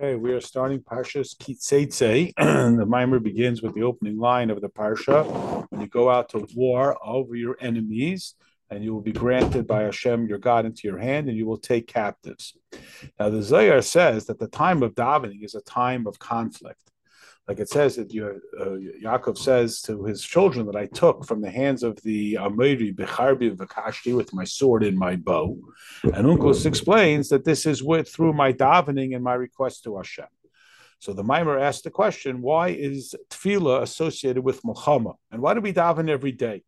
Okay, we are starting Parshas Ki Teitzei. the maamar begins with the opening line of the Parsha. When you go out to war over your enemies, and you will be granted by Hashem your God into your hand, and you will take captives. Now, the Zohar says that the time of davening is a time of conflict like it says that you, uh, Yaakov says to his children that I took from the hands of the Amiri Becharbi Vakashti with my sword and my bow. And Onkelos explains that this is with through my davening and my request to Hashem. So the Maamar asked the question, why is tefillah associated with milchamah? And why do we daven every day?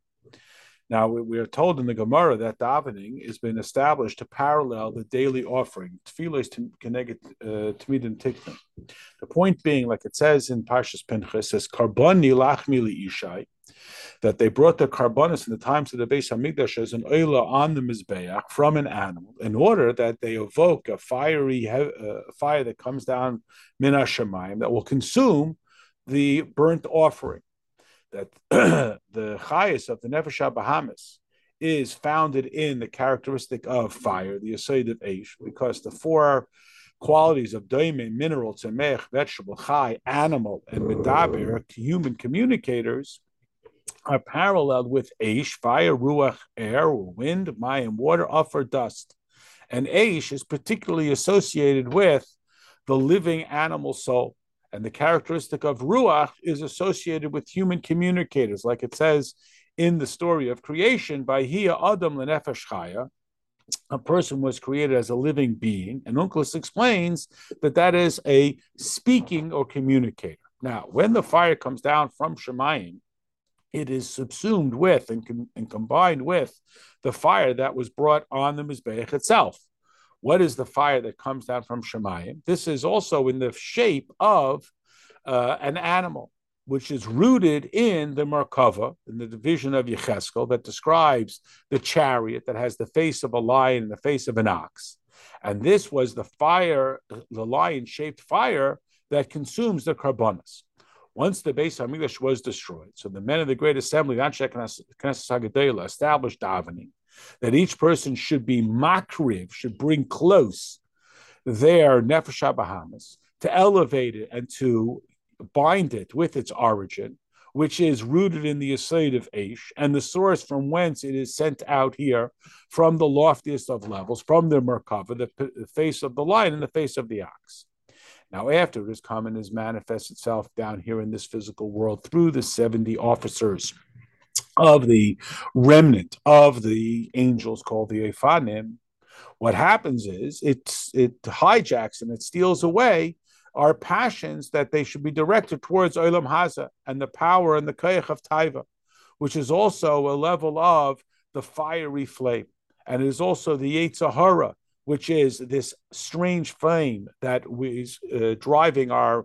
Now we are told in the Gemara that davening has been established to parallel the daily offering. Uh. The point being, like it says in Parshas Pinchas, says karboni lachmi ishai, that they brought the karbonis in the times of the Beis Hamikdash as an oila on the mizbeach from an animal, in order that they evoke a fiery uh, fire that comes down min that will consume the burnt offering that the chayas of the Nefesh Behamis is founded in the characteristic of fire, the aside of Eish, because the four qualities of daime, mineral, tzemech, vegetable, chai, animal, and medaber, human communicators, are paralleled with Eish, fire, ruach, air, wind, mayim, water, afar dust. And Eish is particularly associated with the living animal soul. And the characteristic of Ruach is associated with human communicators, like it says in the story of creation, by Hiya Adam Lenefesh Chaya, a person was created as a living being. And Onkelos explains that that is a speaking or communicator. Now, when the fire comes down from Shemayim, it is subsumed with and, com- and combined with the fire that was brought on the Mizbeach itself. What is the fire that comes down from Shemayim? This is also in the shape of uh, an animal, which is rooted in the Merkava, in the division of Yecheskel, that describes the chariot that has the face of a lion and the face of an ox. And this was the fire, the lion shaped fire that consumes the karbonas. Once the Beis Hamikdash was destroyed, so the men of the Great Assembly, established davening that each person should be makriv, should bring close their nefesh Behamis to elevate it and to bind it with its origin, which is rooted in the aside of Aish, and the source from whence it is sent out here from the loftiest of levels, from the Merkava, the, the face of the lion and the face of the ox. Now, after it has come and has manifest itself down here in this physical world through the 70 officers of the remnant of the angels called the Ephanim, what happens is it it hijacks and it steals away our passions that they should be directed towards Olam Hazeh and the power and the Kayach of Taiva, which is also a level of the fiery flame. And it is also the Yetzer Hara, which is this strange flame that is uh, driving our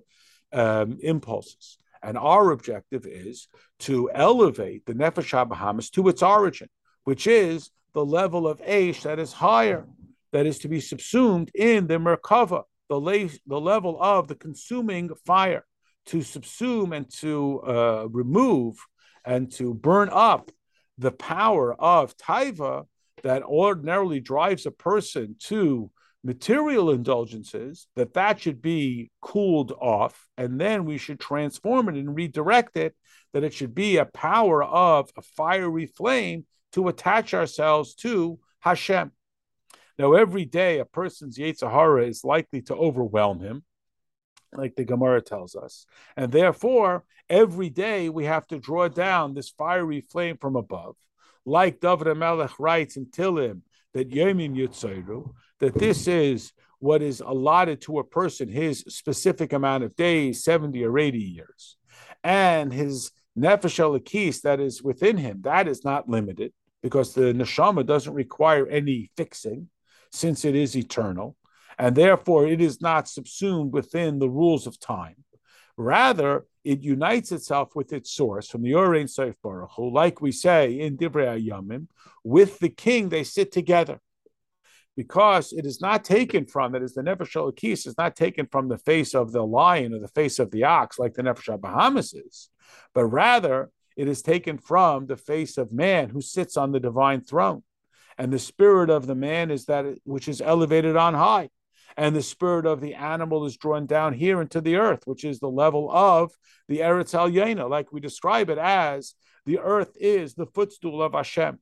um, impulses. And our objective is to elevate the Nefesh Behamis to its origin, which is the level of Aish that is higher, that is to be subsumed in the Merkava, the, la- the level of the consuming fire, to subsume and to uh, remove and to burn up the power of Taiva that ordinarily drives a person to material indulgences, that that should be cooled off, and then we should transform it and redirect it, that it should be a power of a fiery flame to attach ourselves to Hashem. Now, every day a person's Yetzirah is likely to overwhelm him, like the Gemara tells us. And therefore, every day we have to draw down this fiery flame from above. Like David Melech writes in Tehillim, that Yomim Yitzayru, that this is what is allotted to a person, his specific amount of days, 70 or 80 years. And his nefesh Elokis that is within him, that is not limited because the neshama doesn't require any fixing since it is eternal. And therefore, it is not subsumed within the rules of time. Rather, it unites itself with its source from the Ohr Ein Sof Baruch Hu, like we say in Divrei Yamim, with the king they sit together because it is not taken from, that is, the Nefesh Elokis is not taken from the face of the lion or the face of the ox like the Nefesh Behamis is, but rather it is taken from the face of man who sits on the divine throne. And the spirit of the man is that which is elevated on high. And the spirit of the animal is drawn down here into the earth, which is the level of the Eretz Al like we describe it as the earth is the footstool of Hashem,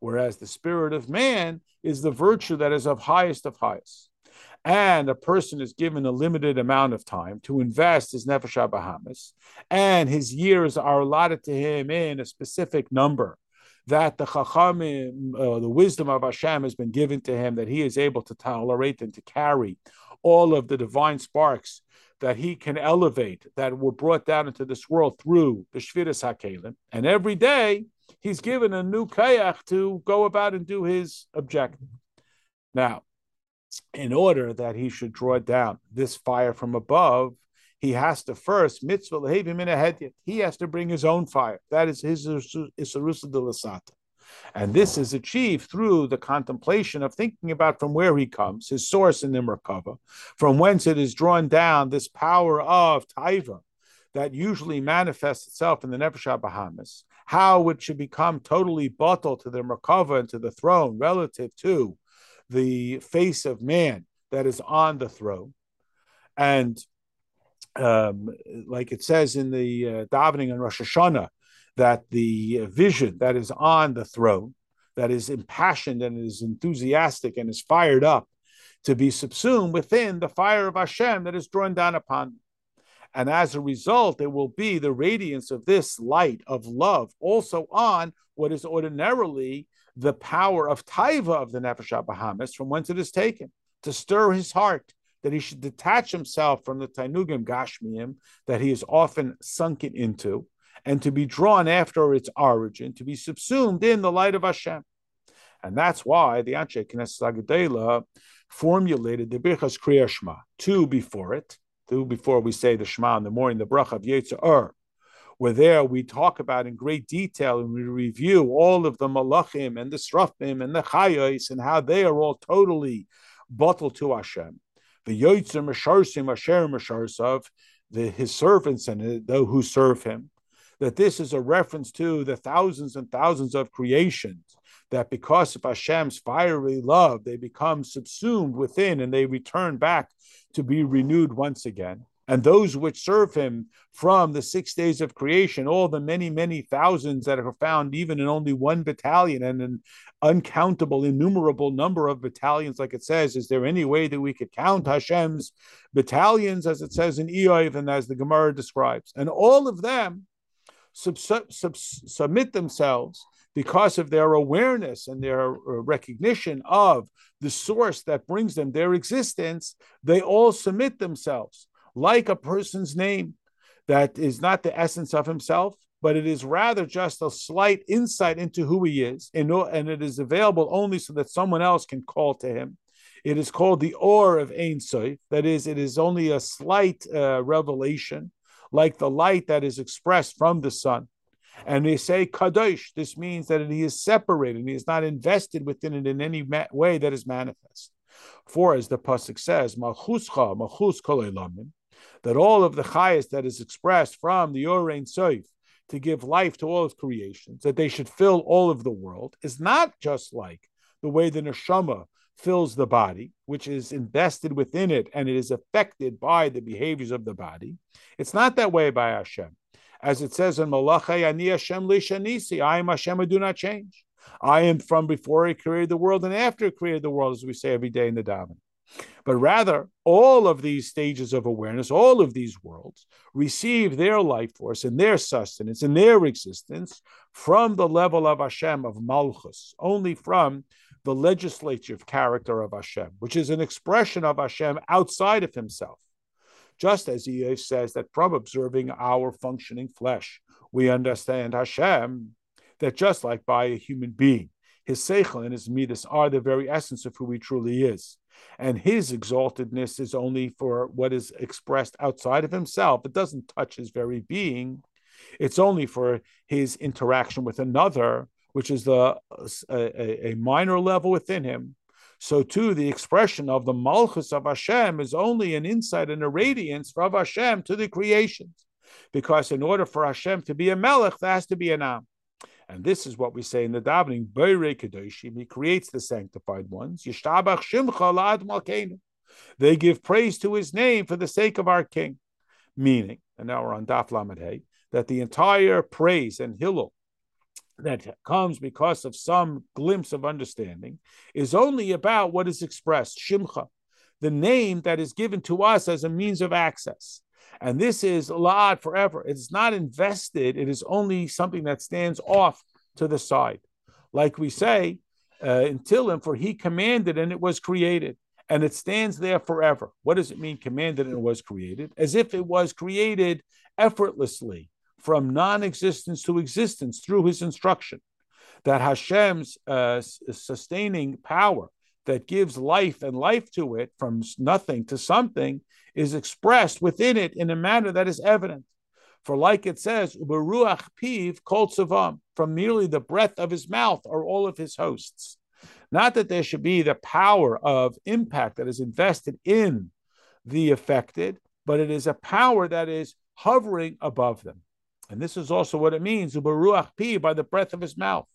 whereas the spirit of man is the virtue that is of highest of highest. And a person is given a limited amount of time to invest his nefesh Behamis, and his years are allotted to him in a specific number that the chachamim, uh, the wisdom of Hashem has been given to him, that he is able to tolerate and to carry all of the divine sparks that he can elevate that were brought down into this world through the Shviras HaKelim. And every day he's given a new koach to go about and do his objective. Now, in order that he should draw down this fire from above, he has to first mitzvah in a He has to bring his own fire. That is his isarusa de lasata. And this is achieved through the contemplation of thinking about from where he comes, his source in the Merkava, from whence it is drawn down this power of taiva that usually manifests itself in the Nefesh Behamis, how it should become totally botul to the Merkava and to the throne relative to the face of man that is on the throne. And um, like it says in the uh, davening on Rosh Hashanah, that the vision that is on the throne, that is impassioned and is enthusiastic and is fired up, to be subsumed within the fire of Hashem that is drawn down upon them. And as a result, there will be the radiance of this light of love also on what is ordinarily the power of taiva of the Nefesh Behamis, from whence it is taken, to stir his heart, that he should detach himself from the Tainugim Gashmiim that he is often sunken into, and to be drawn after its origin, to be subsumed in the light of Hashem. And that's why the Anshe Knesset HaGedolah formulated the Birchas Kriya Shema, two before it, two before we say the Shema in the morning, the Bracha of Yetzirah, where there we talk about in great detail and we review all of the Malachim and the Srafim and the Chayos and how they are all totally botul to Hashem the Yotzim Masharsim Asher Masharsav, the his servants and those who serve him, that this is a reference to the thousands and thousands of creations that because of Hashem's fiery love, they become subsumed within and they return back to be renewed once again and those which serve him from the six days of creation, all the many, many thousands that are found even in only one battalion and an uncountable, innumerable number of battalions, like it says. Is there any way that we could count Hashem's battalions, as it says in Iyov and as the Gemara describes? And all of them sub- sub- submit themselves because of their awareness and their uh, recognition of the source that brings them their existence, they all submit themselves like a person's name that is not the essence of himself, but it is rather just a slight insight into who he is, and, it is available only so that someone else can call to him. It is called the Or of Ein Sof. That is, it is only a slight uh, revelation, like the light that is expressed from the sun. And they say kadosh. This means that he is separated. He is not invested within it in any ma- way that is manifest. For as the pasuk says, malchuscha malchus kol that all of the chayas that is expressed from the Ohr Ein Sof to give life to all of creations, that they should fill all of the world, is not just like the way the neshama fills the body, which is invested within it and it is affected by the behaviors of the body. It's not that way by Hashem. As it says in Malachi, Ani Hashem Lishanisi, I am Hashem, I do not change. I am from before he created the world and after he created the world, as we say every day in the daven but rather all of these stages of awareness, all of these worlds, receive their life force and their sustenance and their existence from the level of Hashem of Malchus, only from the legislative character of Hashem, which is an expression of Hashem outside of himself. Just as he says that from observing our functioning flesh, we understand Hashem, that just like by a human being, his seichel and his midas are the very essence of who he truly is and his exaltedness is only for what is expressed outside of himself. It doesn't touch his very being. It's only for his interaction with another, which is the uh, a, a minor level within him. So too, the expression of the malchus of Hashem is only an insight and a radiance of Hashem to the creations, because in order for Hashem to be a melech, there has to be an am. And this is what we say in the davening, Borei Kedoshim, he creates the sanctified ones. Shimcha La'ad. They give praise to his name for the sake of our king. Meaning, and now we're on Daf Lamed that the entire praise and Hillel that comes because of some glimpse of understanding is only about what is expressed, Shimcha, the name that is given to us as a means of access. And this is La'ad forever. It's not invested, it is only something that stands off to the side. Like we say uh, in for he commanded and it was created, and it stands there forever. What does it mean, commanded and it was created? As if it was created effortlessly from non existence to existence through his instruction. That Hashem's uh, sustaining power that gives life and life to it from nothing to something is expressed within it in a manner that is evident. For like it says, Uberuach piv kol tzavam, from merely the breath of his mouth are all of his hosts. Not that there should be the power of impact that is invested in the affected, but it is a power that is hovering above them. And this is also what it means, Uberuach pi, by the breath of his mouth.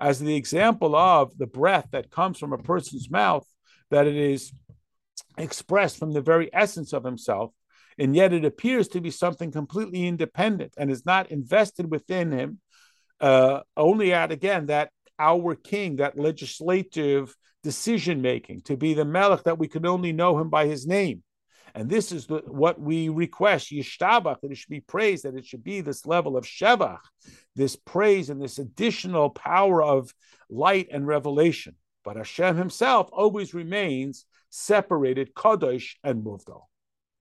As the example of the breath that comes from a person's mouth, that it is expressed from the very essence of himself, and yet it appears to be something completely independent and is not invested within him. Uh, only at again that our king, that legislative decision making, to be the melech that we can only know him by his name. And this is the, what we request, Yishtabach, that it should be praised, that it should be this level of Shevach, this praise and this additional power of light and revelation. But Hashem himself always remains separated, Kadosh and Muvdal.